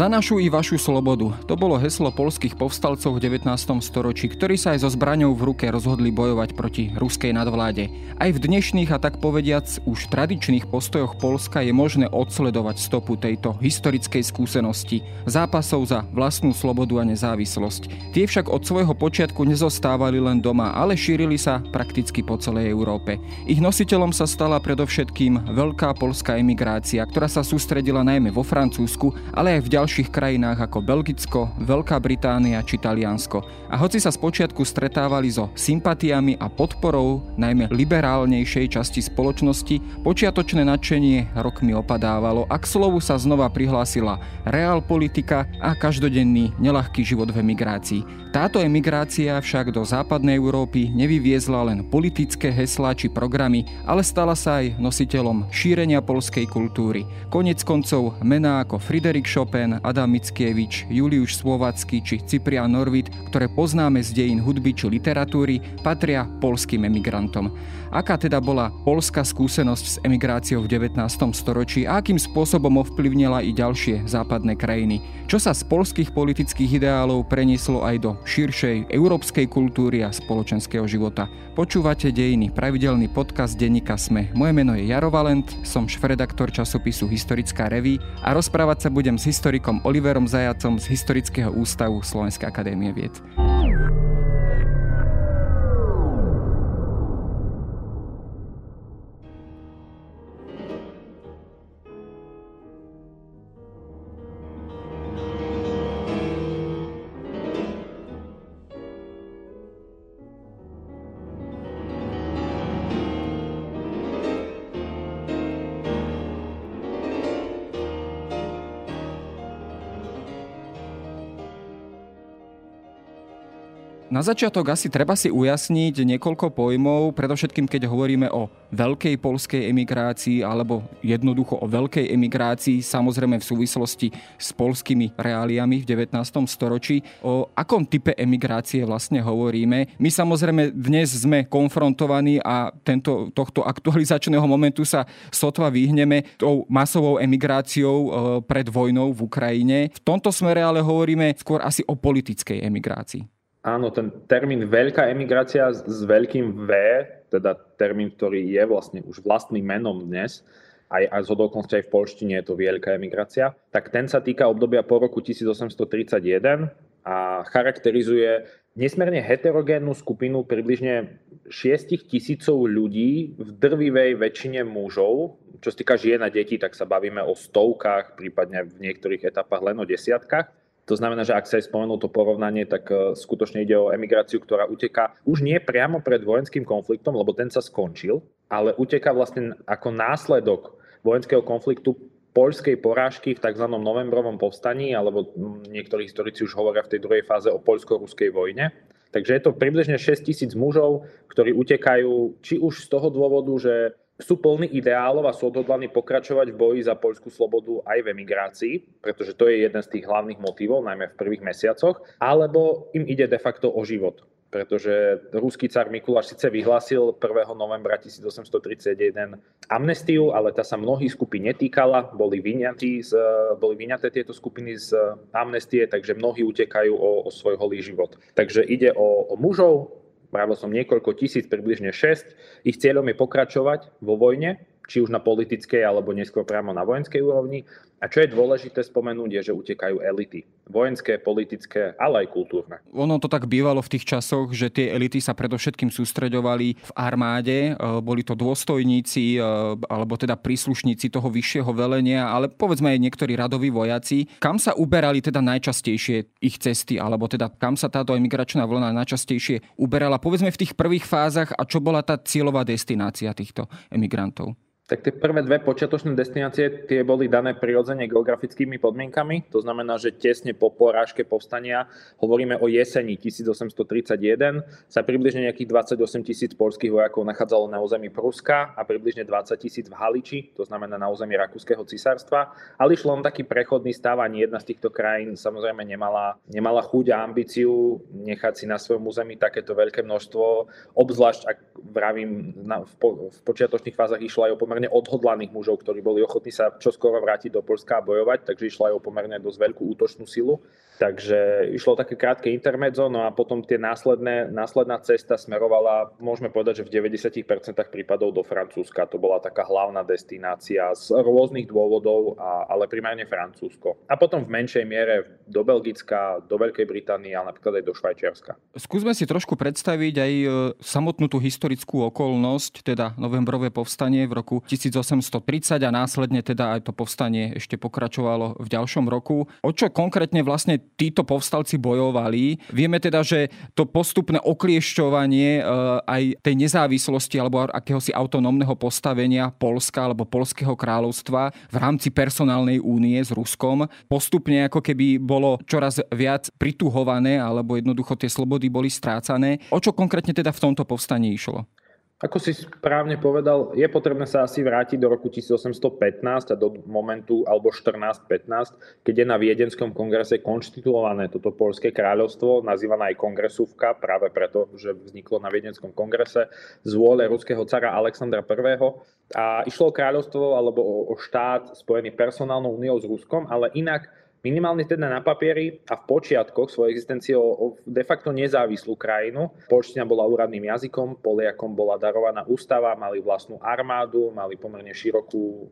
Za našu i vašu slobodu. To bolo heslo polských povstalcov v 19. storočí, ktorí sa aj so zbraňou v ruke rozhodli bojovať proti ruskej nadvláde. Aj v dnešných a tak povediac už tradičných postojoch Polska je možné odsledovať stopu tejto historickej skúsenosti, zápasov za vlastnú slobodu a nezávislosť. Tie však od svojho počiatku nezostávali len doma, ale šírili sa prakticky po celej Európe. Ich nositeľom sa stala predovšetkým veľká polská emigrácia, ktorá sa sústredila najmä vo Francúzsku, ale aj v ďalších krajinách ako Belgicko, Veľká Británia či Taliansko. A hoci sa spočiatku stretávali so sympatiami a podporou najmä liberálnejšej časti spoločnosti, počiatočné nadšenie rokmi opadávalo a k slovu sa znova prihlásila reál politika a každodenný nelahký život v emigrácii. Táto emigrácia však do západnej Európy nevyviezla len politické heslá či programy, ale stala sa aj nositeľom šírenia polskej kultúry. Konec koncov mená ako Friedrich Chopin, Adam Mickiewicz, Juliusz Slovacký či Cyprian Norvid, ktoré poznáme z dejín hudby či literatúry, patria polským emigrantom. Aká teda bola polská skúsenosť s emigráciou v 19. storočí a akým spôsobom ovplyvnila i ďalšie západné krajiny? Čo sa z polských politických ideálov prenieslo aj do širšej európskej kultúry a spoločenského života? Počúvate dejiny, pravidelný podcast denníka Sme. Moje meno je Jaro Valent, som šfredaktor časopisu Historická reví a rozprávať sa budem s historikom Oliverom Zajacom z Historického ústavu Slovenskej akadémie vied. Na začiatok asi treba si ujasniť niekoľko pojmov, predovšetkým keď hovoríme o veľkej polskej emigrácii alebo jednoducho o veľkej emigrácii, samozrejme v súvislosti s polskými reáliami v 19. storočí. O akom type emigrácie vlastne hovoríme? My samozrejme dnes sme konfrontovaní a tento, tohto aktualizačného momentu sa sotva vyhneme tou masovou emigráciou e, pred vojnou v Ukrajine. V tomto smere ale hovoríme skôr asi o politickej emigrácii. Áno, ten termín veľká emigrácia s veľkým V, teda termín, ktorý je vlastne už vlastným menom dnes, aj, aj z hodokonstva aj v polštine je to veľká emigrácia, tak ten sa týka obdobia po roku 1831 a charakterizuje nesmierne heterogénnu skupinu približne 6 tisícov ľudí v drvivej väčšine mužov. Čo sa týka žien a detí, tak sa bavíme o stovkách, prípadne v niektorých etapách len o desiatkách to znamená, že ak sa aj spomenul to porovnanie, tak e, skutočne ide o emigráciu, ktorá uteká už nie priamo pred vojenským konfliktom, lebo ten sa skončil, ale uteká vlastne ako následok vojenského konfliktu poľskej porážky v tzv. novembrovom povstaní, alebo niektorí historici už hovoria v tej druhej fáze o poľsko-ruskej vojne. Takže je to približne 6 tisíc mužov, ktorí utekajú či už z toho dôvodu, že sú plní ideálov a sú odhodlaní pokračovať v boji za poľskú slobodu aj v emigrácii, pretože to je jeden z tých hlavných motivov, najmä v prvých mesiacoch, alebo im ide de facto o život pretože ruský car Mikuláš síce vyhlásil 1. novembra 1831 amnestiu, ale tá sa mnohých skupín netýkala, boli, vyňatí z, boli vyňaté tieto skupiny z amnestie, takže mnohí utekajú o, o svoj holý život. Takže ide o, o mužov, Pravil som niekoľko tisíc, približne 6. Ich cieľom je pokračovať vo vojne, či už na politickej alebo neskôr priamo na vojenskej úrovni a čo je dôležité spomenúť, je, že utekajú elity. Vojenské, politické, ale aj kultúrne. Ono to tak bývalo v tých časoch, že tie elity sa predovšetkým sústreďovali v armáde. E, boli to dôstojníci e, alebo teda príslušníci toho vyššieho velenia, ale povedzme aj niektorí radoví vojaci. Kam sa uberali teda najčastejšie ich cesty, alebo teda kam sa táto emigračná vlna najčastejšie uberala, povedzme v tých prvých fázach a čo bola tá cieľová destinácia týchto emigrantov? Tak tie prvé dve počiatočné destinácie tie boli dané prirodzene geografickými podmienkami. To znamená, že tesne po porážke povstania, hovoríme o jeseni 1831, sa približne nejakých 28 tisíc polských vojakov nachádzalo na území Pruska a približne 20 tisíc v Haliči, to znamená na území Rakúskeho cisárstva. Ale išlo len taký prechodný stav ani jedna z týchto krajín samozrejme nemala, nemala chuť a ambíciu nechať si na svojom území takéto veľké množstvo, obzvlášť ak vravím, na, v, po, v počiatočných fázach išlo aj o pomer pomerne odhodlaných mužov, ktorí boli ochotní sa čoskoro vrátiť do Polska a bojovať, takže išla aj o pomerne dosť veľkú útočnú silu. Takže išlo také krátke intermedzo, no a potom tie následné, následná cesta smerovala, môžeme povedať, že v 90% prípadov do Francúzska. To bola taká hlavná destinácia z rôznych dôvodov, a, ale primárne Francúzsko. A potom v menšej miere do Belgicka, do Veľkej Británie, ale napríklad aj do Švajčiarska. Skúsme si trošku predstaviť aj e, samotnú tú historickú okolnosť, teda novembrové povstanie v roku 1830 a následne teda aj to povstanie ešte pokračovalo v ďalšom roku. O čo konkrétne vlastne títo povstalci bojovali. Vieme teda, že to postupné okliešťovanie e, aj tej nezávislosti alebo akéhosi autonómneho postavenia Polska alebo Polského kráľovstva v rámci personálnej únie s Ruskom postupne ako keby bolo čoraz viac prituhované alebo jednoducho tie slobody boli strácané. O čo konkrétne teda v tomto povstaní išlo? Ako si správne povedal, je potrebné sa asi vrátiť do roku 1815 a do momentu, alebo 14-15, keď je na Viedenskom kongrese konštituované toto polské kráľovstvo, nazývané aj kongresúvka, práve preto, že vzniklo na Viedenskom kongrese z vôle ruského cara Alexandra I. A išlo o kráľovstvo alebo o štát spojený personálnou úniou s Ruskom, ale inak minimálne teda na papieri a v počiatkoch svojej existencie o, o de facto nezávislú krajinu. Polština bola úradným jazykom, Poliakom bola darovaná ústava, mali vlastnú armádu, mali pomerne širokú e,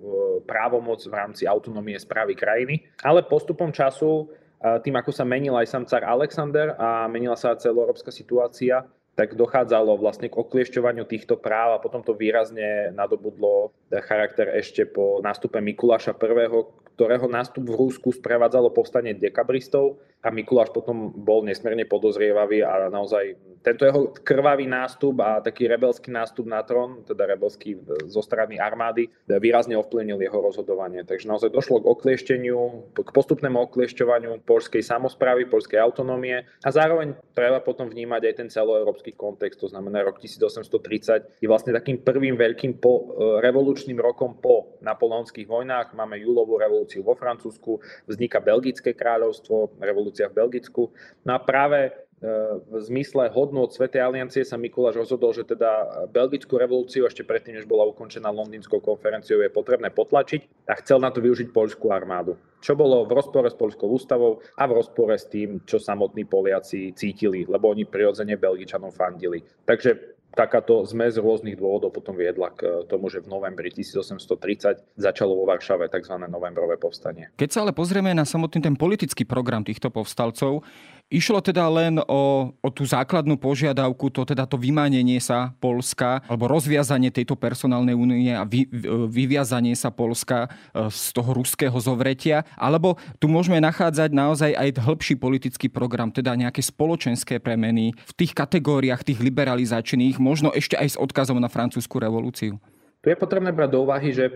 právomoc v rámci autonómie správy krajiny. Ale postupom času, tým ako sa menil aj sám car Alexander a menila sa celoeurópska situácia, tak dochádzalo vlastne k okliešťovaniu týchto práv a potom to výrazne nadobudlo charakter ešte po nástupe Mikuláša I., ktorého nástup v Rúsku sprevádzalo povstanie dekabristov a Mikuláš potom bol nesmierne podozrievavý a naozaj tento jeho krvavý nástup a taký rebelský nástup na trón, teda rebelský zo strany armády, výrazne ovplyvnil jeho rozhodovanie. Takže naozaj došlo k okliešteniu, k postupnému okliešťovaniu polskej samozprávy, polskej autonómie a zároveň treba potom vnímať aj ten celoeurópsky kontext, to znamená rok 1830 je vlastne takým prvým veľkým po, e, revolučným rokom po napoleonských vojnách. Máme júlovú revolúciu vo Francúzsku, vzniká Belgické kráľovstvo, revolúcia v Belgicku. No a práve v zmysle hodnú od Svetej aliancie sa Mikuláš rozhodol, že teda belgickú revolúciu ešte predtým, než bola ukončená londýnskou konferenciou, je potrebné potlačiť a chcel na to využiť poľskú armádu. Čo bolo v rozpore s poľskou ústavou a v rozpore s tým, čo samotní Poliaci cítili, lebo oni prirodzene Belgičanom fandili. Takže takáto zmes rôznych dôvodov potom viedla k tomu, že v novembri 1830 začalo vo Varšave tzv. novembrové povstanie. Keď sa ale pozrieme na samotný ten politický program týchto povstalcov, Išlo teda len o, o tú základnú požiadavku, to teda to vymanenie sa Polska, alebo rozviazanie tejto personálnej únie a vy, vyviazanie sa Polska e, z toho ruského zovretia, alebo tu môžeme nachádzať naozaj aj hĺbší politický program, teda nejaké spoločenské premeny v tých kategóriách, tých liberalizačných, možno ešte aj s odkazom na francúzsku revolúciu. Tu je potrebné brať do úvahy, že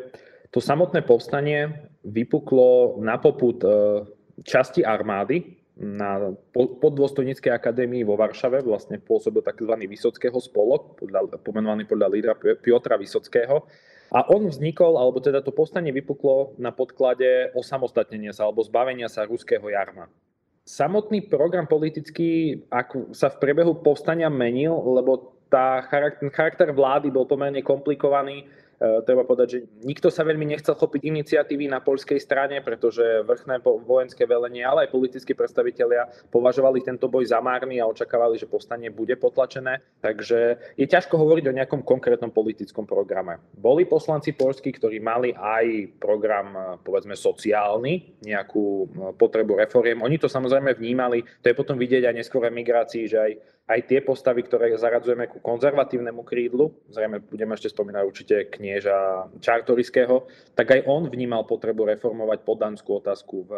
to samotné povstanie vypuklo na poput e, časti armády, na poddôstojníckej akadémii vo Varšave vlastne pôsobil tzv. Vysockého spolok, podľa, pomenovaný podľa lídra Piotra Vysockého. A on vznikol, alebo teda to povstanie vypuklo na podklade osamostatnenia sa alebo zbavenia sa ruského jarma. Samotný program politický ak sa v priebehu povstania menil, lebo tá charakter, charakter vlády bol pomerne komplikovaný E, treba povedať, že nikto sa veľmi nechcel chopiť iniciatívy na poľskej strane, pretože vrchné vojenské velenie, ale aj politickí predstavitelia považovali tento boj za márny a očakávali, že povstanie bude potlačené. Takže je ťažko hovoriť o nejakom konkrétnom politickom programe. Boli poslanci poľskí, ktorí mali aj program, e, povedzme, sociálny, nejakú e, potrebu reforiem. Oni to samozrejme vnímali. To je potom vidieť aj neskôr emigrácii, že aj aj tie postavy, ktoré zaradzujeme ku konzervatívnemu krídlu, zrejme budeme ešte spomínať určite knieža Čartorického, tak aj on vnímal potrebu reformovať podanskú otázku v,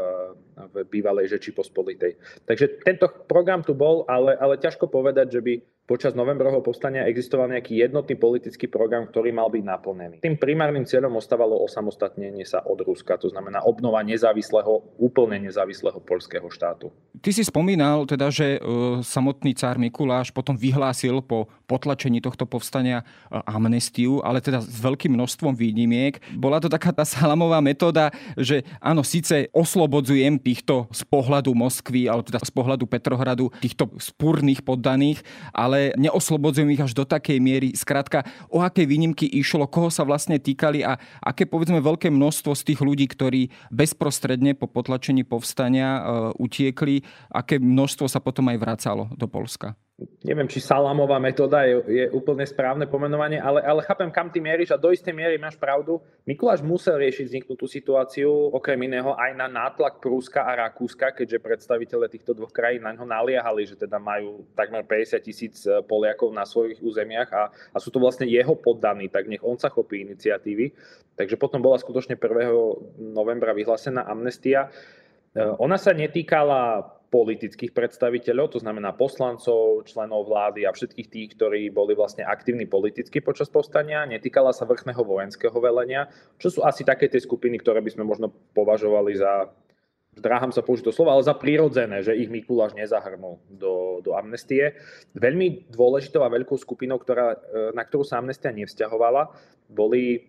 v bývalej Žeči Pospolitej. Takže tento program tu bol, ale, ale ťažko povedať, že by počas novembrového povstania existoval nejaký jednotný politický program, ktorý mal byť naplnený. Tým primárnym cieľom ostávalo osamostatnenie sa od Ruska, to znamená obnova nezávislého, úplne nezávislého polského štátu. Ty si spomínal teda, že e, samotný cár Mikuláš potom vyhlásil po potlačení tohto povstania e, amnestiu, ale teda s veľkým množstvom výnimiek. Bola to taká tá salamová metóda, že áno, síce oslobodzujem týchto z pohľadu Moskvy, ale teda z pohľadu Petrohradu, týchto spúrnych poddaných, ale ale neoslobodzujem ich až do takej miery. Skrátka, o aké výnimky išlo, koho sa vlastne týkali a aké povedzme veľké množstvo z tých ľudí, ktorí bezprostredne po potlačení povstania uh, utiekli, aké množstvo sa potom aj vracalo do Polska? Neviem, či salamová metóda je, je úplne správne pomenovanie, ale, ale chápem, kam ty mieríš a do istej miery máš pravdu. Mikuláš musel riešiť vzniknutú situáciu, okrem iného aj na nátlak Prúska a Rakúska, keďže predstaviteľe týchto dvoch krajín na ňo naliehali, že teda majú takmer 50 tisíc e, Poliakov na svojich územiach a, a sú to vlastne jeho poddaní, tak nech on sa chopí iniciatívy. Takže potom bola skutočne 1. novembra vyhlásená amnestia. E, ona sa netýkala politických predstaviteľov, to znamená poslancov, členov vlády a všetkých tých, ktorí boli vlastne aktívni politicky počas povstania. Netýkala sa vrchného vojenského velenia, čo sú asi také tie skupiny, ktoré by sme možno považovali za, zdráham sa použiť to slovo, ale za prirodzené, že ich Mikuláš nezahrnul do, do amnestie. Veľmi dôležitou a veľkou skupinou, ktorá, e, na ktorú sa amnestia nevzťahovala, boli e,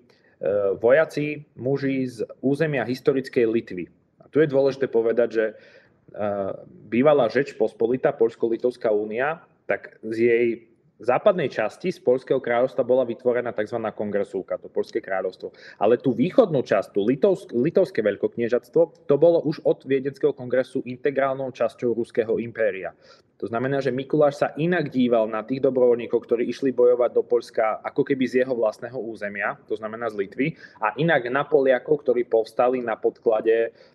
vojaci, muži z územia historickej Litvy. A tu je dôležité povedať, že bývalá Žeč Pospolita, Polsko-Litovská únia, tak z jej západnej časti z Polského kráľovstva bola vytvorená tzv. kongresúka, to Polské kráľovstvo. Ale tú východnú časť, tú Litovsk, Litovské veľkokniežatstvo, to bolo už od Viedenského kongresu integrálnou časťou Ruského impéria. To znamená, že Mikuláš sa inak díval na tých dobrovoľníkov, ktorí išli bojovať do Polska ako keby z jeho vlastného územia, to znamená z Litvy, a inak na Poliakov, ktorí povstali na podklade E,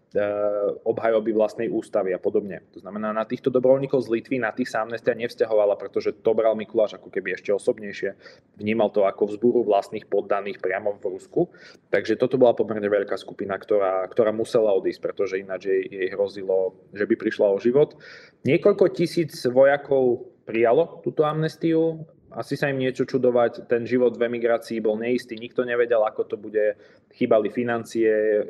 obhajoby vlastnej ústavy a podobne. To znamená, na týchto dobrovoľníkov z Litvy, na tých sa amnestia nevzťahovala, pretože to bral Mikuláš ako keby ešte osobnejšie. Vnímal to ako vzbúru vlastných poddaných priamo v Rusku. Takže toto bola pomerne veľká skupina, ktorá, ktorá musela odísť, pretože ináč jej, jej hrozilo, že by prišla o život. Niekoľko tisíc vojakov prijalo túto amnestiu asi sa im niečo čudovať, ten život v emigrácii bol neistý, nikto nevedel, ako to bude, chýbali financie, e,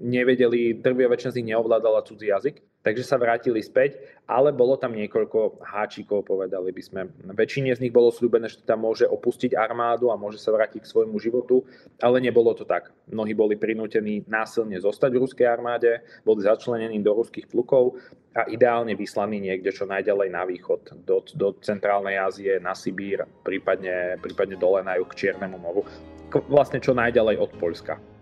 nevedeli, drvia väčšina z nich neovládala cudzí jazyk, takže sa vrátili späť, ale bolo tam niekoľko háčikov, povedali by sme. Väčšine z nich bolo slúbené, že tam môže opustiť armádu a môže sa vrátiť k svojmu životu, ale nebolo to tak. Mnohí boli prinútení násilne zostať v ruskej armáde, boli začlenení do ruských plukov a ideálne vyslaný niekde čo najďalej na východ, do, do centrálnej Ázie, na Sibír, prípadne, prípadne dole na juh k Čiernemu moru, vlastne čo najďalej od Poľska.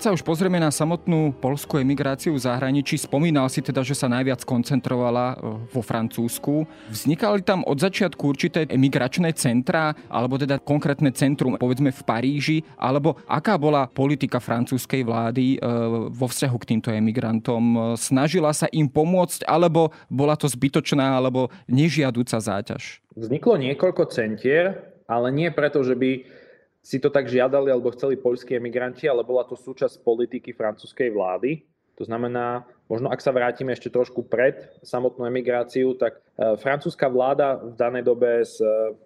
Keď sa už pozrieme na samotnú polskú emigráciu v zahraničí, spomínal si teda, že sa najviac koncentrovala e, vo Francúzsku. Vznikali tam od začiatku určité emigračné centra, alebo teda konkrétne centrum, povedzme v Paríži, alebo aká bola politika francúzskej vlády e, vo vzťahu k týmto emigrantom? Snažila sa im pomôcť, alebo bola to zbytočná, alebo nežiaduca záťaž? Vzniklo niekoľko centier, ale nie preto, že by si to tak žiadali alebo chceli poľskí emigranti, ale bola to súčasť politiky francúzskej vlády. To znamená, možno ak sa vrátime ešte trošku pred samotnú emigráciu, tak e, francúzska vláda v danej dobe s e,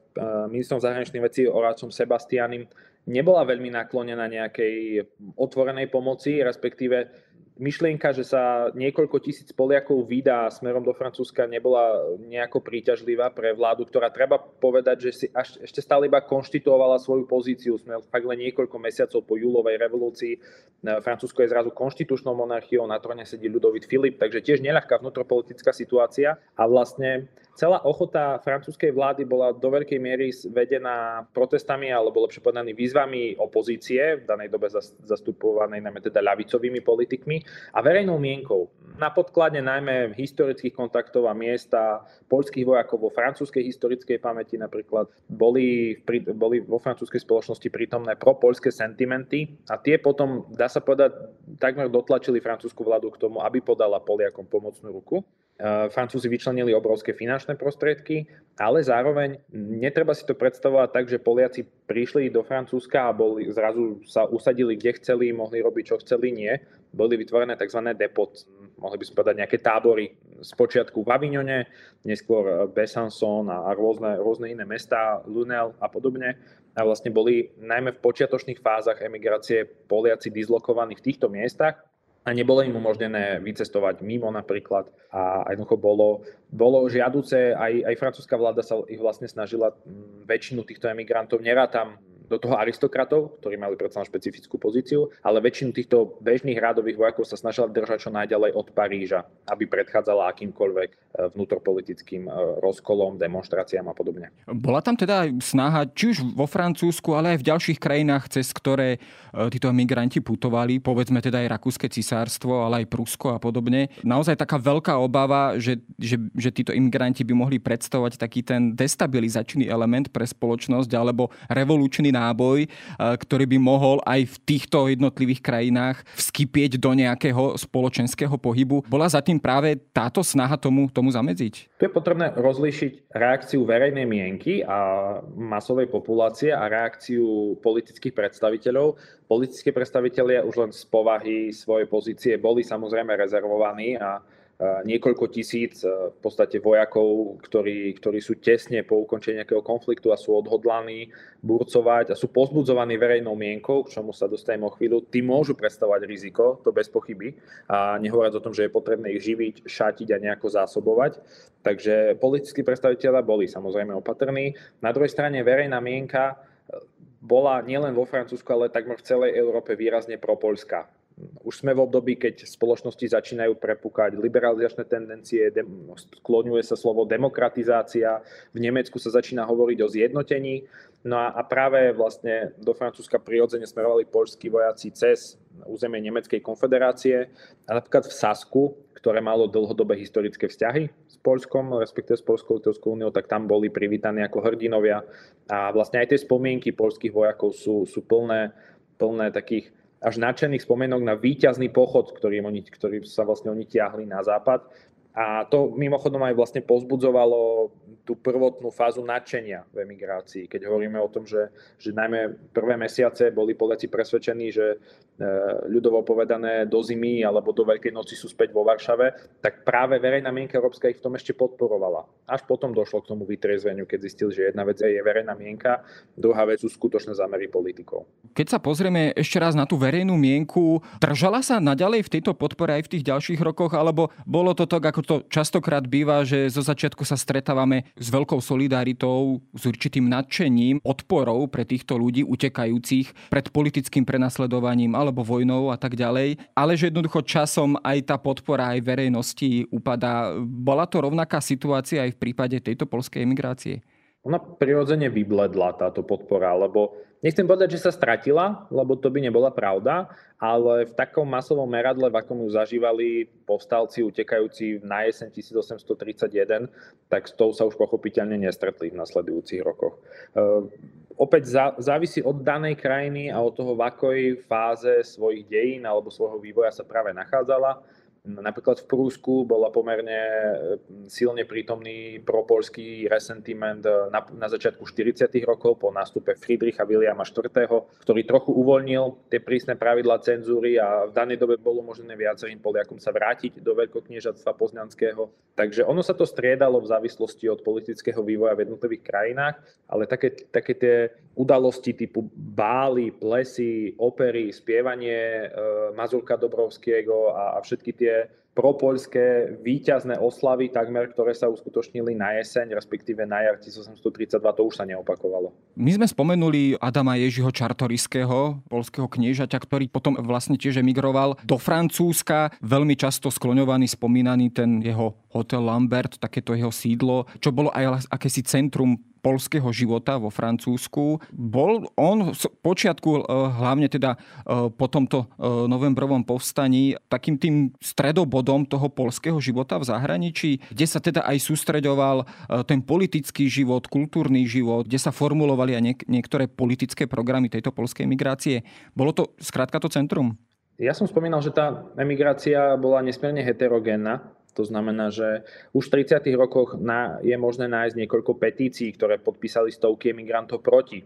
ministrom zahraničných vecí Oráčom Sebastianim nebola veľmi naklonená nejakej otvorenej pomoci, respektíve myšlienka, že sa niekoľko tisíc Poliakov vydá smerom do Francúzska nebola nejako príťažlivá pre vládu, ktorá treba povedať, že si až, ešte stále iba konštituovala svoju pozíciu. Sme fakt len niekoľko mesiacov po júlovej revolúcii. Francúzsko je zrazu konštitučnou monarchiou, na trone sedí Ludovit Filip, takže tiež neľahká vnútropolitická situácia a vlastne celá ochota francúzskej vlády bola do veľkej miery vedená protestami alebo lepšie povedané výzvami opozície, v danej dobe zastupovanej najmä teda ľavicovými politikmi a verejnou mienkou. Na podklade najmä historických kontaktov a miesta poľských vojakov vo francúzskej historickej pamäti napríklad boli, boli vo francúzskej spoločnosti prítomné propolské sentimenty a tie potom, dá sa povedať, takmer dotlačili francúzsku vládu k tomu, aby podala Poliakom pomocnú ruku. E, Francúzi vyčlenili obrovské finančné prostriedky, ale zároveň netreba si to predstavovať tak, že Poliaci prišli do Francúzska a boli, zrazu sa usadili kde chceli, mohli robiť čo chceli, nie boli vytvorené tzv. depot, mohli by sme povedať nejaké tábory z počiatku v Avignone, neskôr Besançon a, rôzne, rôzne iné mesta, Lunel a podobne. A vlastne boli najmä v počiatočných fázach emigrácie Poliaci dislokovaní v týchto miestach a nebolo im umožnené vycestovať mimo napríklad. A jednoducho bolo, bolo žiaduce, aj, aj francúzska vláda sa ich vlastne snažila väčšinu týchto emigrantov, nerátam do toho aristokratov, ktorí mali predsa špecifickú pozíciu, ale väčšinu týchto bežných rádových vojakov sa snažila držať čo najďalej od Paríža, aby predchádzala akýmkoľvek e, vnútropolitickým e, rozkolom, demonstráciám a podobne. Bola tam teda snaha, či už vo Francúzsku, ale aj v ďalších krajinách, cez ktoré e, títo migranti putovali, povedzme teda aj Rakúske cisárstvo, ale aj Prusko a podobne. Naozaj taká veľká obava, že, že, že títo imigranti by mohli predstavovať taký ten destabilizačný element pre spoločnosť alebo revolučný náboj, e, ktorý by mohol aj v týchto jednotlivých krajinách vskypieť do nejakého spoločenského pohybu. Bola za tým práve táto snaha tomu, tomu zamedziť? Tu je potrebné rozlíšiť reakciu verejnej mienky a masovej populácie a reakciu politických predstaviteľov. Politické predstavitelia už len z povahy svojej pozície boli samozrejme rezervovaní a niekoľko tisíc v podstate vojakov, ktorí, ktorí sú tesne po ukončení nejakého konfliktu a sú odhodlaní burcovať a sú pozbudzovaní verejnou mienkou, k čomu sa dostaneme o chvíľu, tí môžu predstavovať riziko, to bez pochyby. A nehovoriac o tom, že je potrebné ich živiť, šátiť a nejako zásobovať. Takže politickí predstaviteľa boli samozrejme opatrní. Na druhej strane verejná mienka bola nielen vo Francúzsku, ale takmer v celej Európe výrazne propolská už sme v období, keď spoločnosti začínajú prepúkať liberalizačné tendencie, skloňuje sa slovo demokratizácia, v Nemecku sa začína hovoriť o zjednotení. No a, a práve vlastne do Francúzska prirodzene smerovali poľskí vojaci cez územie Nemeckej konfederácie a napríklad v Sasku, ktoré malo dlhodobé historické vzťahy s Polskom, respektíve s Polskou litovskou úniou, tak tam boli privítaní ako hrdinovia. A vlastne aj tie spomienky polských vojakov sú, sú plné, plné takých až nadšených spomienok na výťazný pochod, ktorý, oni, ktorý sa vlastne oni tiahli na západ. A to mimochodom aj vlastne pozbudzovalo tú prvotnú fázu nadšenia v emigrácii. Keď hovoríme o tom, že, že najmä prvé mesiace boli Poliaci presvedčení, že e, ľudovo povedané do zimy alebo do Veľkej noci sú späť vo Varšave, tak práve verejná mienka európska ich v tom ešte podporovala. Až potom došlo k tomu vytriezveniu, keď zistil, že jedna vec je verejná mienka, druhá vec sú skutočné zámery politikov. Keď sa pozrieme ešte raz na tú verejnú mienku, držala sa naďalej v tejto podpore aj v tých ďalších rokoch, alebo bolo to tak, ako to častokrát býva, že zo začiatku sa stretávame s veľkou solidaritou, s určitým nadšením, odporou pre týchto ľudí utekajúcich pred politickým prenasledovaním alebo vojnou a tak ďalej, ale že jednoducho časom aj tá podpora aj verejnosti upadá. Bola to rovnaká situácia aj v prípade tejto polskej emigrácie? Ona prirodzene vybledla táto podpora, lebo nechcem povedať, že sa stratila, lebo to by nebola pravda, ale v takom masovom meradle, v akom ju zažívali povstalci utekajúci na jeseň 1831, tak s tou sa už pochopiteľne nestretli v nasledujúcich rokoch. E, opäť závisí od danej krajiny a od toho, v akoj fáze svojich dejín alebo svojho vývoja sa práve nachádzala Napríklad v Prúsku bola pomerne e, silne prítomný propolský resentiment e, na, na začiatku 40. rokov po nástupe Friedricha Williama IV., ktorý trochu uvoľnil tie prísne pravidla cenzúry a v danej dobe bolo možné viacerým Poliakom sa vrátiť do veľkokniežatstva poznanského. Takže ono sa to striedalo v závislosti od politického vývoja v jednotlivých krajinách, ale také, také tie udalosti typu bály, plesy, opery, spievanie e, Mazurka Dobrovského a, a všetky tie propoľské výťazné oslavy takmer, ktoré sa uskutočnili na jeseň, respektíve na jar 1832, to už sa neopakovalo. My sme spomenuli Adama Ježiho Čartoriského, polského kniežaťa, ktorý potom vlastne tiež emigroval do Francúzska. Veľmi často skloňovaný, spomínaný ten jeho hotel Lambert, takéto jeho sídlo, čo bolo aj akési centrum polského života vo Francúzsku. Bol on v počiatku, eh, hlavne teda eh, po tomto eh, novembrovom povstaní, takým tým stredobodom toho polského života v zahraničí, kde sa teda aj sústreďoval ten politický život, kultúrny život, kde sa formulovali aj niek- niektoré politické programy tejto polskej emigrácie. Bolo to skrátka to centrum? Ja som spomínal, že tá emigrácia bola nesmierne heterogénna to znamená, že už v 30. rokoch na, je možné nájsť niekoľko petícií, ktoré podpísali stovky emigrantov proti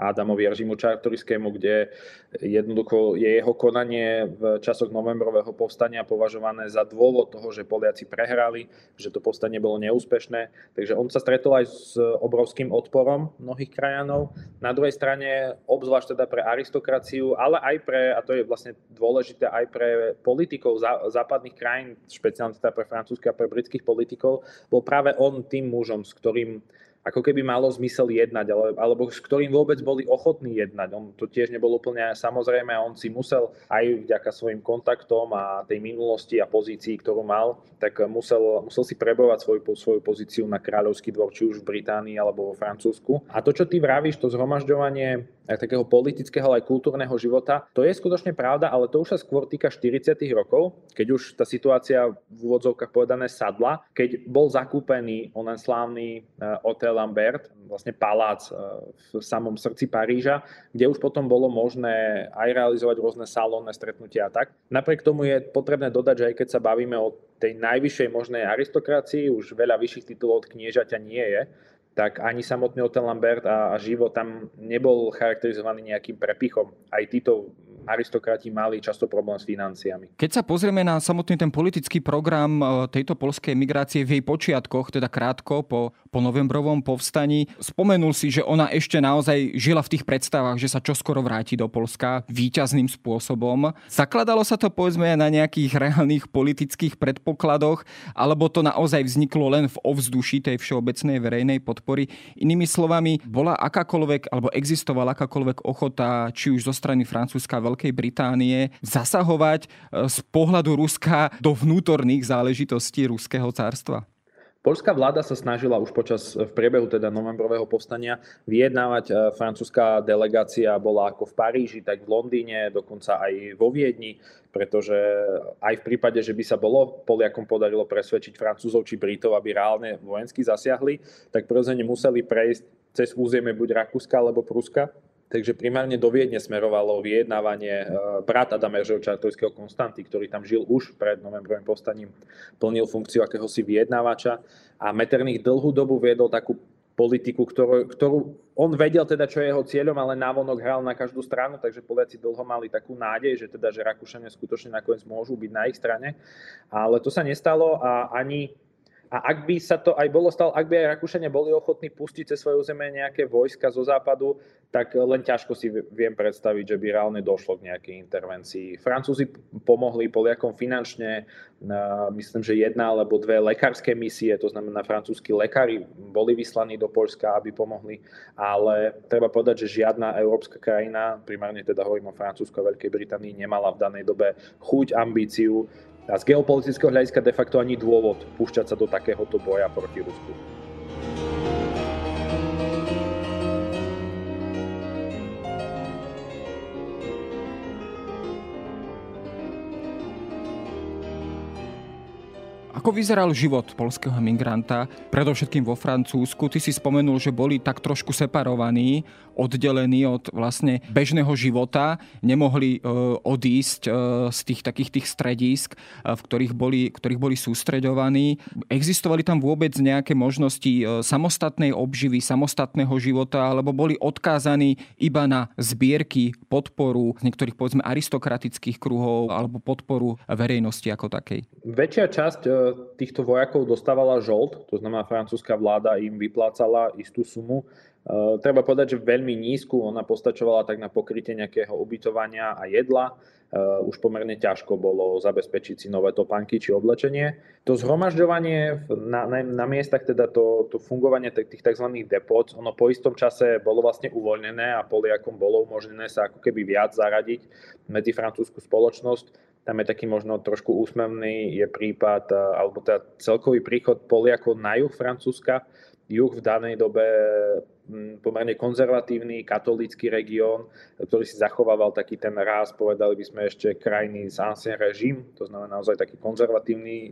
Adamovi režimu čartoriskému, kde jednoducho je jeho konanie v časoch novembrového povstania považované za dôvod toho, že Poliaci prehrali, že to povstanie bolo neúspešné. Takže on sa stretol aj s obrovským odporom mnohých krajanov. Na druhej strane, obzvlášť teda pre aristokraciu, ale aj pre, a to je vlastne dôležité, aj pre politikov západných krajín, špeciálne teda pre francúzskych a pre britských politikov, bol práve on tým mužom, s ktorým ako keby malo zmysel jednať, ale, alebo s ktorým vôbec boli ochotní jednať. On to tiež nebol úplne samozrejme a on si musel aj vďaka svojim kontaktom a tej minulosti a pozícii, ktorú mal, tak musel, musel si prebovať svoju, svoju pozíciu na kráľovský dvor, či už v Británii alebo vo Francúzsku. A to, čo ty vravíš, to zhromažďovanie takého politického, ale aj kultúrneho života. To je skutočne pravda, ale to už sa skôr týka 40. rokov, keď už tá situácia v úvodzovkách povedané sadla, keď bol zakúpený onen slávny eh, Hotel Lambert, vlastne palác eh, v samom srdci Paríža, kde už potom bolo možné aj realizovať rôzne salónne stretnutia a tak. Napriek tomu je potrebné dodať, že aj keď sa bavíme o tej najvyššej možnej aristokracii, už veľa vyšších titulov od kniežaťa nie je, tak ani samotný Hotel Lambert a, a život tam nebol charakterizovaný nejakým prepichom. Aj títo aristokrati mali často problém s financiami. Keď sa pozrieme na samotný ten politický program e, tejto polskej migrácie v jej počiatkoch, teda krátko po, po novembrovom povstaní, spomenul si, že ona ešte naozaj žila v tých predstavách, že sa čoskoro vráti do Polska výťazným spôsobom. Zakladalo sa to povedzme na nejakých reálnych politických predpokladoch, alebo to naozaj vzniklo len v ovzduši tej všeobecnej verejnej podpory. Inými slovami, bola akákoľvek, alebo existovala akákoľvek ochota, či už zo strany Francúzska, Veľkej Británie, zasahovať e, z pohľadu Ruska do vnútorných záležitostí Ruského cárstva? Polská vláda sa snažila už počas, v priebehu teda novembrového povstania vyjednávať. E, francúzska delegácia bola ako v Paríži, tak v Londýne, dokonca aj vo Viedni, pretože aj v prípade, že by sa bolo Poliakom podarilo presvedčiť Francúzov či Britov, aby reálne vojensky zasiahli, tak prirodzene museli prejsť cez územie buď Rakúska alebo Pruska. Takže primárne do Viedne smerovalo vyjednávanie e, brat Adama Čartojského Konstanty, ktorý tam žil už pred novembrovým povstaním, plnil funkciu akéhosi vyjednávača a Metternich dlhú dobu viedol takú politiku, ktorú, ktorú on vedel teda, čo je jeho cieľom, ale návonok hral na každú stranu, takže Poliaci dlho mali takú nádej, že teda, že Rakúšania skutočne nakoniec môžu byť na ich strane. Ale to sa nestalo a ani a ak by sa to aj bolo stalo, ak by aj Rakúšania boli ochotní pustiť cez svoje územie nejaké vojska zo západu, tak len ťažko si viem predstaviť, že by reálne došlo k nejakej intervencii. Francúzi pomohli Poliakom finančne, myslím, že jedna alebo dve lekárske misie, to znamená francúzskí lekári boli vyslaní do Polska, aby pomohli, ale treba povedať, že žiadna európska krajina, primárne teda hovorím o Francúzsku a Veľkej Británii, nemala v danej dobe chuť, ambíciu a z geopolitického hľadiska de facto ani dôvod púšťať sa do takéhoto boja proti Rusku. Ako vyzeral život polského migranta, predovšetkým vo Francúzsku? Ty si spomenul, že boli tak trošku separovaní, oddelení od vlastne bežného života, nemohli e, odísť e, z tých takých tých stredísk, e, v ktorých boli, ktorých boli sústreďovaní. Existovali tam vôbec nejaké možnosti samostatnej obživy, samostatného života, alebo boli odkázaní iba na zbierky, podporu z niektorých povedzme aristokratických kruhov alebo podporu verejnosti ako takej? Väčšia časť týchto vojakov dostávala žolt, to znamená francúzska vláda im vyplácala istú sumu. Uh, treba povedať, že veľmi nízku, ona postačovala tak na pokrytie nejakého ubytovania a jedla. Uh, už pomerne ťažko bolo zabezpečiť si nové topánky či oblečenie. To zhromažďovanie na, na, na miestach, teda to, to fungovanie tých tzv. depot, ono po istom čase bolo vlastne uvoľnené a Poliakom bolo umožnené sa ako keby viac zaradiť medzi francúzsku spoločnosť tam je taký možno trošku úsmevný, je prípad, alebo teda celkový príchod Poliakov na juh Francúzska. Juh v danej dobe pomerne konzervatívny katolícky región, ktorý si zachovával taký ten ráz, povedali by sme ešte krajiny z ancien režim, to znamená naozaj taký konzervatívny, e,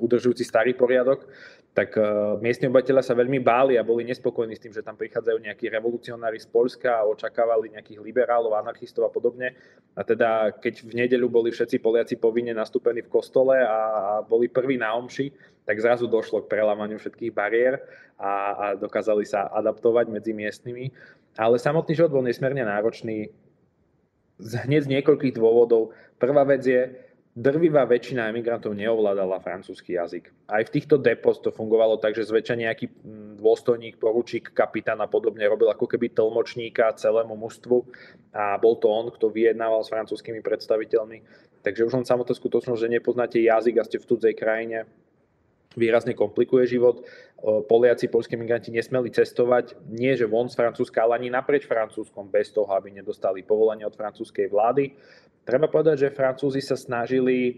udržujúci starý poriadok tak uh, miestni obyvateľia sa veľmi báli a boli nespokojní s tým, že tam prichádzajú nejakí revolucionári z Polska a očakávali nejakých liberálov, anarchistov a podobne. A teda, keď v nedeľu boli všetci Poliaci povinne nastúpení v kostole a, a boli prví na omši, tak zrazu došlo k prelámaniu všetkých bariér a, a dokázali sa adaptovať medzi miestnymi. Ale samotný život bol nesmierne náročný hneď z niekoľkých dôvodov. Prvá vec je, drvivá väčšina emigrantov neovládala francúzsky jazyk. Aj v týchto depos to fungovalo tak, že zväčša nejaký mm, dôstojník, poručík, kapitán a podobne robil ako keby tlmočníka celému mužstvu a bol to on, kto vyjednával s francúzskými predstaviteľmi. Takže už len samotná skutočnosť, že nepoznáte jazyk a ste v cudzej krajine, výrazne komplikuje život. Poliaci, polskí migranti nesmeli cestovať nie že von z Francúzska, ale ani naprieč Francúzskom bez toho, aby nedostali povolenie od francúzskej vlády. Treba povedať, že Francúzi sa snažili e,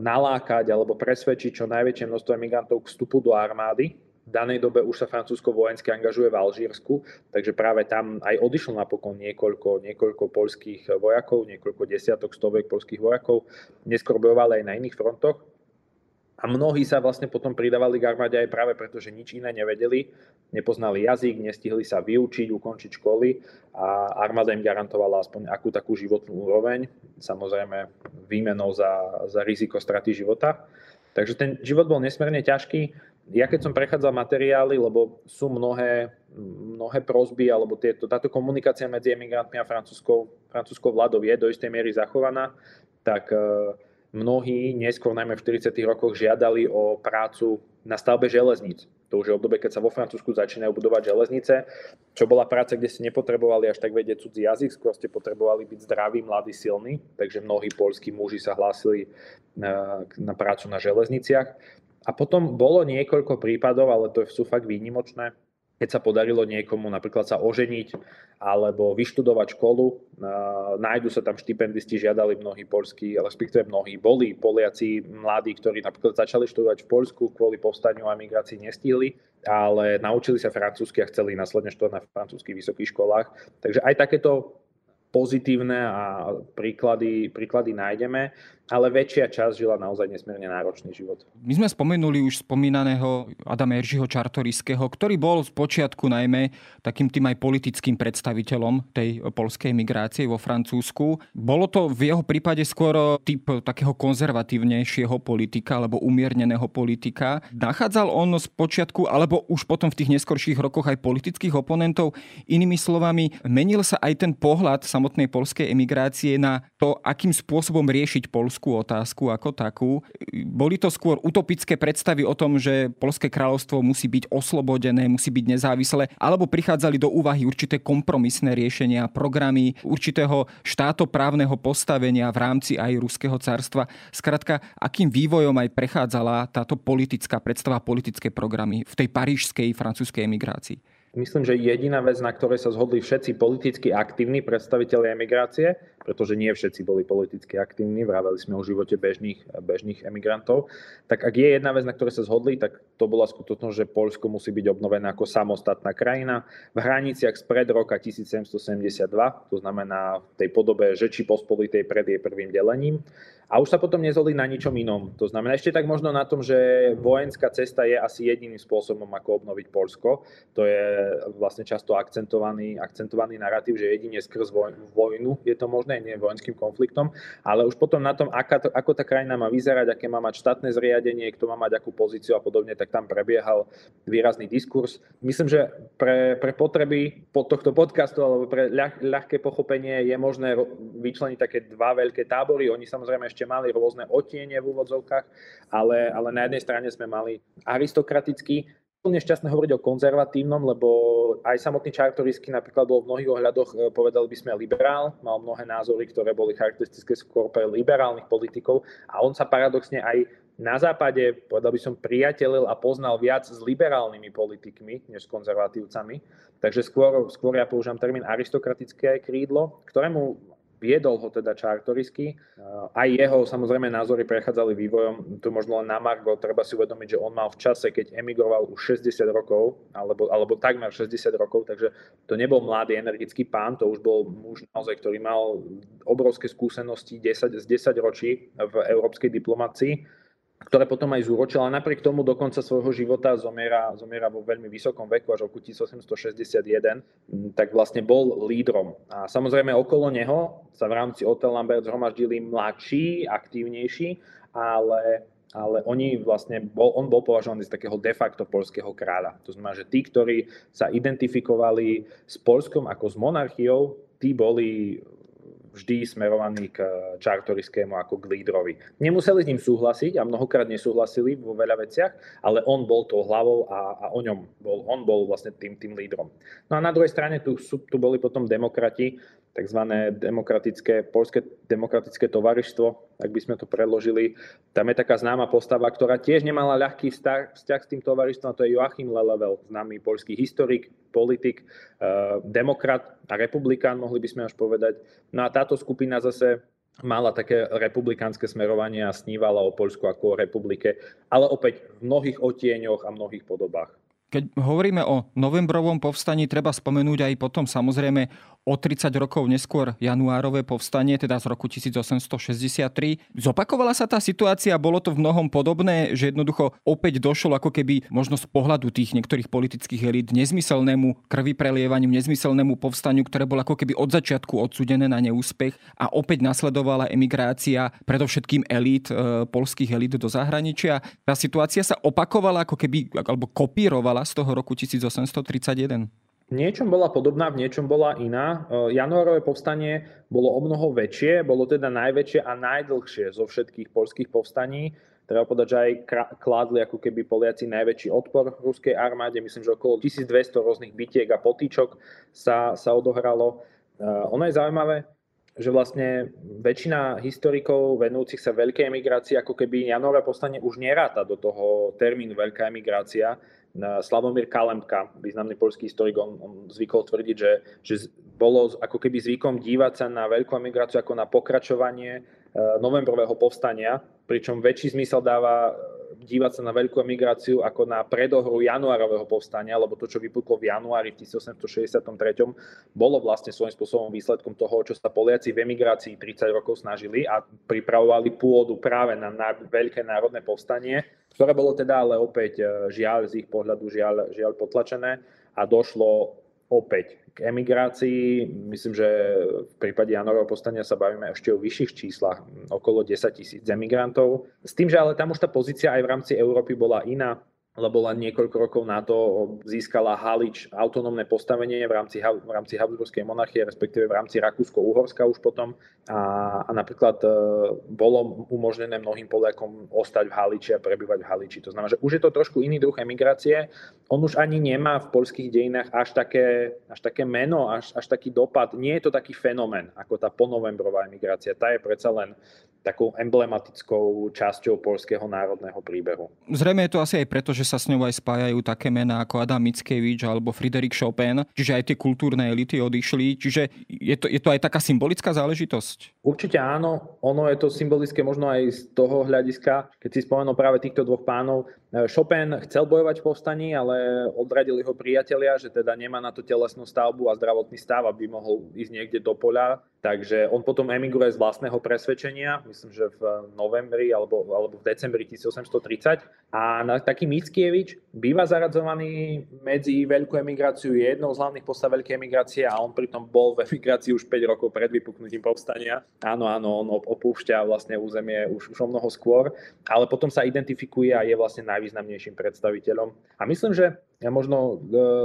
nalákať alebo presvedčiť čo najväčšie množstvo emigrantov k vstupu do armády. V danej dobe už sa Francúzsko vojensky angažuje v Alžírsku, takže práve tam aj odišlo napokon niekoľko, niekoľko polských vojakov, niekoľko desiatok, stoviek polských vojakov. Neskôr bojovali aj na iných frontoch. A mnohí sa vlastne potom pridávali k armáde aj práve preto, že nič iné nevedeli, nepoznali jazyk, nestihli sa vyučiť, ukončiť školy a armáda im garantovala aspoň akú takú životnú úroveň, samozrejme výmenou za, za riziko straty života. Takže ten život bol nesmierne ťažký. Ja keď som prechádzal materiály, lebo sú mnohé, mnohé prozby, alebo tieto, táto komunikácia medzi emigrantmi a francúzskou, francúzskou vládou je do istej miery zachovaná, tak uh, mnohí neskôr, najmä v 40. rokoch, žiadali o prácu na stavbe železníc. To už je obdobie, keď sa vo Francúzsku začínajú budovať železnice, čo bola práca, kde ste nepotrebovali až tak vedieť cudzí jazyk, skôr ste potrebovali byť zdraví, mladí, silní, takže mnohí polskí muži sa hlásili na, na prácu na železniciach. A potom bolo niekoľko prípadov, ale to sú fakt výnimočné, keď sa podarilo niekomu napríklad sa oženiť alebo vyštudovať školu. Nájdu sa tam štipendisti, žiadali mnohí polskí, respektíve mnohí boli Poliaci mladí, ktorí napríklad začali študovať v Polsku, kvôli povstaniu a migrácii nestihli, ale naučili sa francúzsky a chceli následne študovať na francúzských vysokých školách. Takže aj takéto pozitívne a príklady, príklady nájdeme ale väčšia časť žila naozaj nesmierne náročný život. My sme spomenuli už spomínaného Adama Eržiho Čartoriského, ktorý bol z počiatku najmä takým tým aj politickým predstaviteľom tej polskej migrácie vo Francúzsku. Bolo to v jeho prípade skôr typ takého konzervatívnejšieho politika alebo umierneného politika. Nachádzal on z počiatku alebo už potom v tých neskorších rokoch aj politických oponentov. Inými slovami, menil sa aj ten pohľad samotnej polskej emigrácie na to, akým spôsobom riešiť Polsku polskú otázku ako takú. Boli to skôr utopické predstavy o tom, že Polské kráľovstvo musí byť oslobodené, musí byť nezávislé, alebo prichádzali do úvahy určité kompromisné riešenia, programy určitého štátoprávneho postavenia v rámci aj Ruského carstva. Skrátka, akým vývojom aj prechádzala táto politická predstava, politické programy v tej parížskej francúzskej emigrácii? Myslím, že jediná vec, na ktorej sa zhodli všetci politicky aktívni predstavitelia emigrácie, pretože nie všetci boli politicky aktívni, vraveli sme o živote bežných, bežných emigrantov, tak ak je jedna vec, na ktorej sa zhodli, tak to bola skutočnosť, že Polsko musí byť obnovené ako samostatná krajina v hraniciach spred roka 1772, to znamená v tej podobe Žeči pospolitej pred jej prvým delením a už sa potom nezhodli na ničom inom. To znamená ešte tak možno na tom, že vojenská cesta je asi jediným spôsobom, ako obnoviť Polsko. To je vlastne často akcentovaný, akcentovaný narratív, že jedine skrz vojnu je to možné, nie vojenským konfliktom, ale už potom na tom, aká ako tá krajina má vyzerať, aké má mať štátne zriadenie, kto má mať akú pozíciu a podobne, tak tam prebiehal výrazný diskurs. Myslím, že pre, pre potreby pod tohto podcastu alebo pre ľah, ľahké pochopenie je možné vyčleniť také dva veľké tábory. Oni samozrejme ešte mali rôzne otiene v úvodzovkách, ale, ale na jednej strane sme mali aristokratický, úplne šťastné hovoriť o konzervatívnom, lebo aj samotný Čartorisky napríklad bol v mnohých ohľadoch, e, povedali by sme, liberál, mal mnohé názory, ktoré boli charakteristické skôr pre liberálnych politikov a on sa paradoxne aj na západe, povedal by som, priateľil a poznal viac s liberálnymi politikmi, než s konzervatívcami. Takže skôr, skôr ja používam termín aristokratické krídlo, ktorému viedol ho teda Čartorisky. Aj jeho samozrejme názory prechádzali vývojom, tu možno len na Margo, treba si uvedomiť, že on mal v čase, keď emigroval už 60 rokov, alebo, alebo takmer 60 rokov, takže to nebol mladý energický pán, to už bol muž naozaj, ktorý mal obrovské skúsenosti 10, z 10 ročí v európskej diplomácii ktoré potom aj zúročil, ale napriek tomu do konca svojho života zomiera, zomiera vo veľmi vysokom veku, až roku 1861, tak vlastne bol lídrom. A samozrejme okolo neho sa v rámci Hotel Lambert zhromaždili mladší, aktívnejší, ale ale oni vlastne, bol, on bol považovaný za takého de facto polského kráľa. To znamená, že tí, ktorí sa identifikovali s Polskom ako s monarchiou, tí boli vždy smerovaní k Čartoriskému ako k lídrovi. Nemuseli s ním súhlasiť a mnohokrát nesúhlasili vo veľa veciach, ale on bol tou hlavou a, a o ňom bol, on bol vlastne tým, tým lídrom. No a na druhej strane tu, tu boli potom demokrati, tzv. demokratické, polské demokratické tovarištvo, ak by sme to predložili. Tam je taká známa postava, ktorá tiež nemala ľahký vzťah, s tým tovarištvom, a to je Joachim Lelevel, známy polský historik, politik, eh, demokrat a republikán, mohli by sme až povedať. No a táto skupina zase mala také republikánske smerovanie a snívala o Poľsku ako o republike, ale opäť v mnohých otieňoch a mnohých podobách. Keď hovoríme o novembrovom povstaní, treba spomenúť aj potom samozrejme o 30 rokov neskôr januárové povstanie, teda z roku 1863. Zopakovala sa tá situácia, bolo to v mnohom podobné, že jednoducho opäť došlo ako keby možno z pohľadu tých niektorých politických elít nezmyselnému krvi prelievaniu, nezmyselnému povstaniu, ktoré bolo ako keby od začiatku odsudené na neúspech a opäť nasledovala emigrácia predovšetkým elít, e, polských elít do zahraničia. Tá situácia sa opakovala ako keby, alebo kopírovala z toho roku 1831 niečom bola podobná, v niečom bola iná. E, januárové povstanie bolo o mnoho väčšie, bolo teda najväčšie a najdlhšie zo všetkých polských povstaní. Treba povedať, že aj kládli ako keby Poliaci najväčší odpor ruskej armáde. Myslím, že okolo 1200 rôznych bitiek a potýčok sa, sa odohralo. E, ono je zaujímavé, že vlastne väčšina historikov venujúcich sa veľkej emigrácii, ako keby januárové povstanie už neráta do toho termínu veľká emigrácia, Slavomír Kalemka, významný polský historik, on, on zvykol tvrdiť, že, že bolo ako keby zvykom dívať sa na veľkú emigráciu ako na pokračovanie e, novembrového povstania, pričom väčší zmysel dáva dívať sa na veľkú emigráciu ako na predohru januárového povstania, lebo to, čo vypuklo v januári v 1863, bolo vlastne svojím spôsobom výsledkom toho, čo sa Poliaci v emigrácii 30 rokov snažili a pripravovali pôdu práve na, na veľké národné povstanie, ktoré bolo teda ale opäť e, žiaľ z ich pohľadu žiaľ, žiaľ potlačené a došlo opäť k emigrácii. Myslím, že v prípade Janového povstania sa bavíme ešte o vyšších číslach, okolo 10 tisíc emigrantov. S tým, že ale tam už tá pozícia aj v rámci Európy bola iná lebo len niekoľko rokov na to získala Halič autonómne postavenie v rámci, v rámci Habsburskej monarchie, respektíve v rámci Rakúsko-Uhorska už potom. A, a napríklad e, bolo umožnené mnohým Poliakom ostať v Haliči a prebývať v Haliči. To znamená, že už je to trošku iný druh emigrácie. On už ani nemá v poľských dejinách až také, až také meno, až, až taký dopad. Nie je to taký fenomén ako tá ponovembrová emigrácia. Tá je predsa len takou emblematickou časťou polského národného príbehu. Zrejme je to asi aj preto, že sa s ňou aj spájajú také mená ako Adam Mickiewicz alebo Friedrich Chopin, čiže aj tie kultúrne elity odišli, čiže je to, je to aj taká symbolická záležitosť? Určite áno, ono je to symbolické možno aj z toho hľadiska, keď si spomenul práve týchto dvoch pánov. E, Chopin chcel bojovať v povstaní, ale odradili ho priatelia, že teda nemá na to telesnú stavbu a zdravotný stav, aby mohol ísť niekde do poľa Takže on potom emigruje z vlastného presvedčenia, myslím, že v novembri alebo, alebo v decembri 1830. A taký Mickiewicz býva zaradzovaný medzi veľkú emigráciu, je jednou z hlavných postav veľkej emigrácie a on pritom bol v emigrácii už 5 rokov pred vypuknutím povstania. Áno, áno, on opúšťa vlastne územie už, už o mnoho skôr, ale potom sa identifikuje a je vlastne najvýznamnejším predstaviteľom. A myslím, že ja možno e,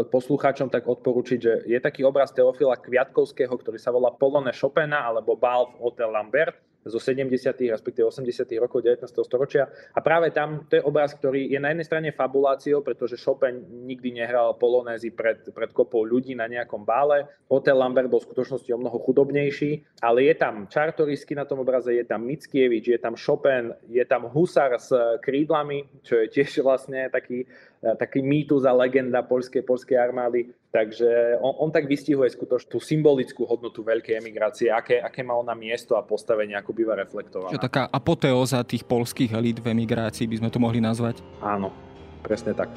poslucháčom tak odporučiť, že je taký obraz Teofila Kviatkovského, ktorý sa volá Polone Chopina alebo Bal v Hotel Lambert zo 70. respektíve 80. rokov 19. storočia. A práve tam to je obraz, ktorý je na jednej strane fabuláciou, pretože Chopin nikdy nehral polonézy pred, pred kopou ľudí na nejakom bále. Hotel Lambert bol v skutočnosti o mnoho chudobnejší, ale je tam Čartorisky na tom obraze, je tam Mickiewicz, je tam Chopin, je tam Husar s krídlami, čo je tiež vlastne taký E, taký mýtus a legenda polskej, polskej armády. Takže on, on tak vystihuje skutočne tú symbolickú hodnotu veľkej emigrácie, aké, aké má ona miesto a postavenie, ako býva reflektovaná. Čo taká apoteóza tých polských elít v emigrácii by sme to mohli nazvať? Áno, presne tak.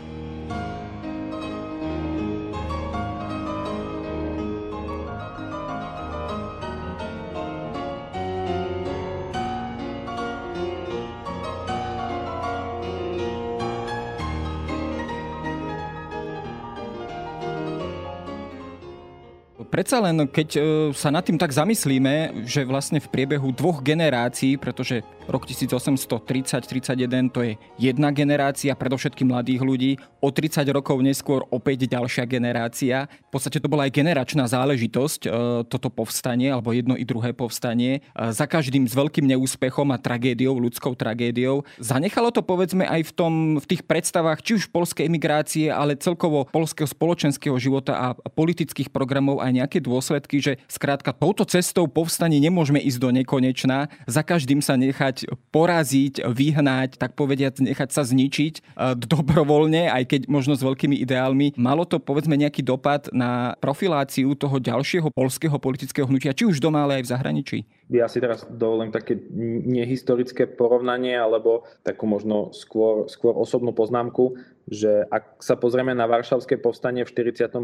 Predsa len, keď e, sa nad tým tak zamyslíme, že vlastne v priebehu dvoch generácií, pretože rok 1830-31 to je jedna generácia, predovšetkým mladých ľudí, o 30 rokov neskôr opäť ďalšia generácia. V podstate to bola aj generačná záležitosť, e, toto povstanie, alebo jedno i druhé povstanie. E, za každým s veľkým neúspechom a tragédiou, ľudskou tragédiou. Zanechalo to povedzme aj v, tom, v tých predstavách, či už polskej emigrácie, ale celkovo polského spoločenského života a politických programov aj nejaké dôsledky, že skrátka touto cestou povstanie nemôžeme ísť do nekonečná, za každým sa nechať poraziť, vyhnať, tak povediať, nechať sa zničiť e, dobrovoľne, aj keď možno s veľkými ideálmi. Malo to povedzme nejaký dopad na profiláciu toho ďalšieho polského politického hnutia, či už doma, ale aj v zahraničí? Ja si teraz dovolím také nehistorické porovnanie, alebo takú možno skôr, skôr osobnú poznámku, že ak sa pozrieme na Varšavské povstanie v 44.,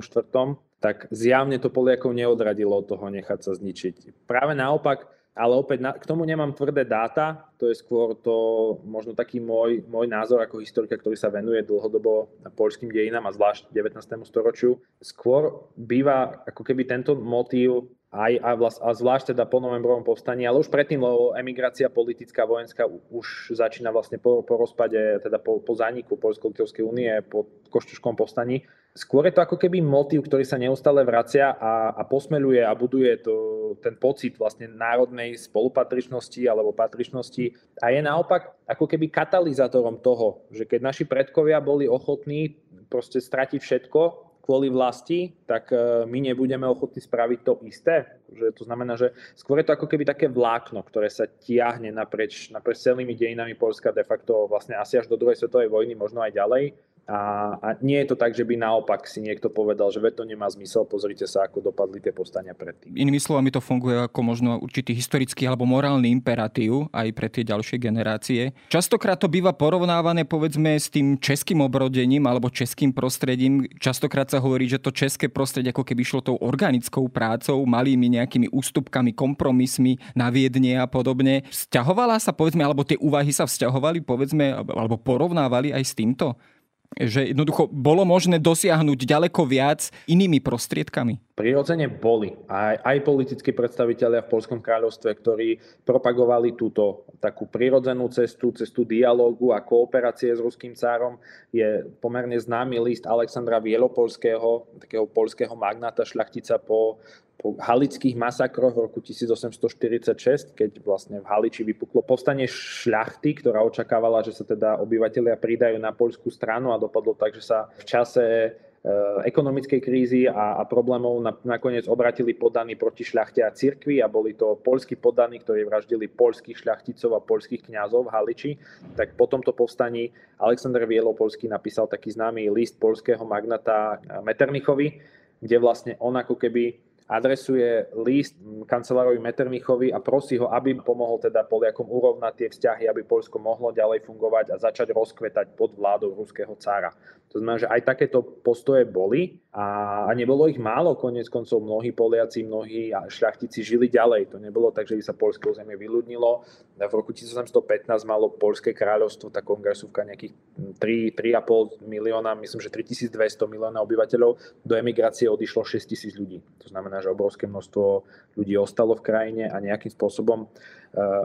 tak zjavne to Poliakov neodradilo od toho nechať sa zničiť. Práve naopak, ale opäť na, k tomu nemám tvrdé dáta, to je skôr to možno taký môj, môj názor ako historika, ktorý sa venuje dlhodobo poľským dejinám a zvlášť 19. storočiu. Skôr býva ako keby tento motív aj, a, vlast, a zvlášť teda po novembrovom povstaní, ale už predtým, lebo emigrácia politická, vojenská už začína vlastne po, po rozpade, teda po, po zániku Polsko-Litovskej únie, po Koštuškom povstaní, Skôr je to ako keby motív, ktorý sa neustále vracia a, a posmeluje a buduje to, ten pocit vlastne národnej spolupatričnosti alebo patričnosti. A je naopak ako keby katalizátorom toho, že keď naši predkovia boli ochotní proste stratiť všetko kvôli vlasti, tak e, my nebudeme ochotní spraviť to isté. Že to znamená, že skôr je to ako keby také vlákno, ktoré sa tiahne naprieč, naprieč celými dejinami Polska de facto vlastne asi až do druhej svetovej vojny, možno aj ďalej a, a nie je to tak, že by naopak si niekto povedal, že to nemá zmysel, pozrite sa, ako dopadli tie postania predtým. Inými slovami to funguje ako možno určitý historický alebo morálny imperatív aj pre tie ďalšie generácie. Častokrát to býva porovnávané povedzme s tým českým obrodením alebo českým prostredím. Častokrát sa hovorí, že to české prostredie ako keby šlo tou organickou prácou, malými nejakými ústupkami, kompromismi na Viedne a podobne. Vzťahovala sa povedzme, alebo tie úvahy sa vzťahovali povedzme, alebo porovnávali aj s týmto? Že jednoducho bolo možné dosiahnuť ďaleko viac inými prostriedkami? Prirodzene boli aj, aj politickí predstavitelia v Polskom kráľovstve, ktorí propagovali túto takú prirodzenú cestu, cestu dialógu a kooperácie s ruským cárom. Je pomerne známy list Alexandra Vielopolského, takého polského magnáta šľachtica po po halických masakroch v roku 1846, keď vlastne v Haliči vypuklo povstanie šľachty, ktorá očakávala, že sa teda obyvateľia pridajú na poľskú stranu a dopadlo tak, že sa v čase e, ekonomickej krízy a, a problémov na, nakoniec obratili podaní proti šľachte a cirkvi a boli to poľskí podaní, ktorí vraždili poľských šľachticov a poľských kňazov v Haliči. Tak po tomto povstaní Alexander Vielopolský napísal taký známy list poľského magnata Metternichovi, kde vlastne on ako keby adresuje list kancelárovi Metternichovi a prosí ho, aby pomohol teda Poliakom urovnať tie vzťahy, aby Polsko mohlo ďalej fungovať a začať rozkvetať pod vládou ruského cára. To znamená, že aj takéto postoje boli a, a nebolo ich málo, konec koncov mnohí Poliaci, mnohí šľachtici žili ďalej. To nebolo tak, že by sa polské územie vyľudnilo. V roku 1815 malo Polské kráľovstvo, tá kongresovka nejakých 3, 3,5 milióna, myslím, že 3200 milióna obyvateľov, do emigrácie odišlo 6000 ľudí. To znamená, znamená, že obrovské množstvo ľudí ostalo v krajine a nejakým spôsobom e,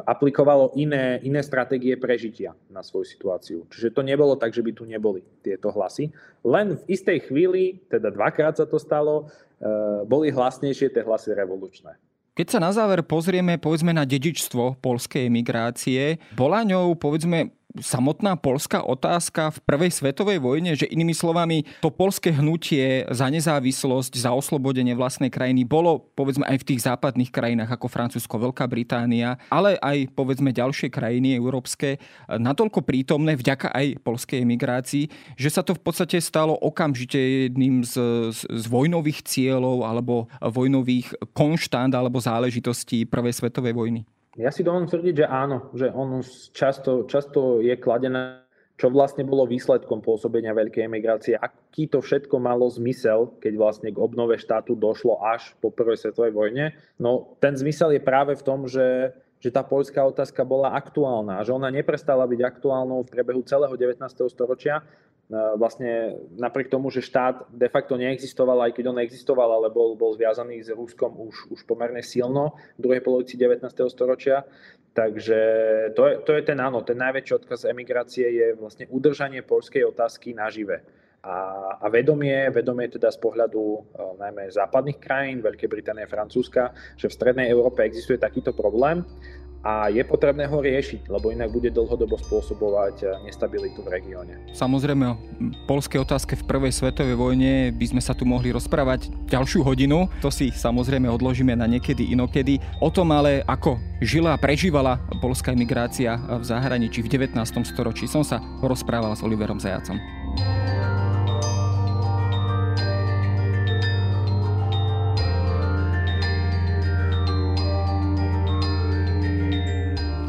aplikovalo iné, iné stratégie prežitia na svoju situáciu. Čiže to nebolo tak, že by tu neboli tieto hlasy. Len v istej chvíli, teda dvakrát sa to stalo, e, boli hlasnejšie tie hlasy revolučné. Keď sa na záver pozrieme povedzme na dedičstvo polskej emigrácie, bola ňou povedzme samotná polská otázka v prvej svetovej vojne, že inými slovami to polské hnutie za nezávislosť, za oslobodenie vlastnej krajiny bolo povedzme aj v tých západných krajinách ako Francúzsko, Veľká Británia, ale aj povedzme ďalšie krajiny európske natoľko prítomné vďaka aj polskej emigrácii, že sa to v podstate stalo okamžite jedným z, z, z vojnových cieľov alebo vojnových konštant alebo záležitostí prvej svetovej vojny. Ja si dovolím tvrdiť, že áno, že on často, často je kladené, čo vlastne bolo výsledkom pôsobenia veľkej emigrácie. Aký to všetko malo zmysel, keď vlastne k obnove štátu došlo až po prvej svetovej vojne? No ten zmysel je práve v tom, že že tá poľská otázka bola aktuálna že ona neprestala byť aktuálnou v priebehu celého 19. storočia. Vlastne napriek tomu, že štát de facto neexistoval, aj keď on existoval, ale bol, bol zviazaný s Ruskom už, už pomerne silno v druhej polovici 19. storočia, Takže to je, to je ten áno, ten najväčší odkaz emigrácie je vlastne udržanie poľskej otázky nažive. A, a vedomie, vedomie teda z pohľadu uh, najmä západných krajín, Veľkej Británie, Francúzska, že v strednej Európe existuje takýto problém a je potrebné ho riešiť, lebo inak bude dlhodobo spôsobovať eh, nestabilitu v regióne. Samozrejme o polskej otázke v prvej svetovej vojne by sme sa tu mohli rozprávať ďalšiu hodinu. To si samozrejme odložíme na niekedy inokedy. O tom ale, ako žila a prežívala polská emigrácia v zahraničí v 19. storočí, som sa rozprával s Oliverom Zajacom.